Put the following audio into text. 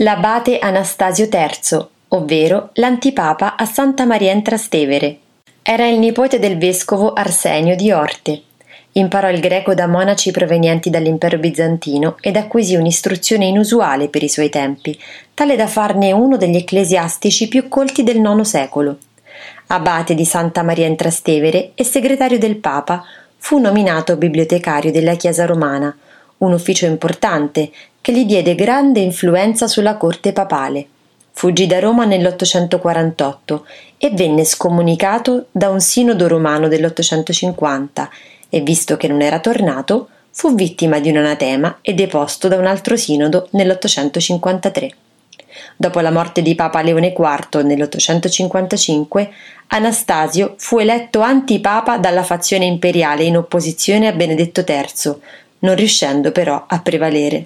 l'abate Anastasio III, ovvero l'antipapa a Santa Maria in Trastevere. Era il nipote del vescovo Arsenio di Orte. Imparò il greco da monaci provenienti dall'impero bizantino ed acquisì un'istruzione inusuale per i suoi tempi, tale da farne uno degli ecclesiastici più colti del IX secolo. Abate di Santa Maria in Trastevere e segretario del Papa, fu nominato bibliotecario della Chiesa romana, un ufficio importante che gli diede grande influenza sulla corte papale. Fuggì da Roma nell'848 e venne scomunicato da un sinodo romano dell'850 e, visto che non era tornato, fu vittima di un anatema e deposto da un altro sinodo nell'853. Dopo la morte di Papa Leone IV nell'855, Anastasio fu eletto antipapa dalla fazione imperiale in opposizione a Benedetto III, non riuscendo però a prevalere.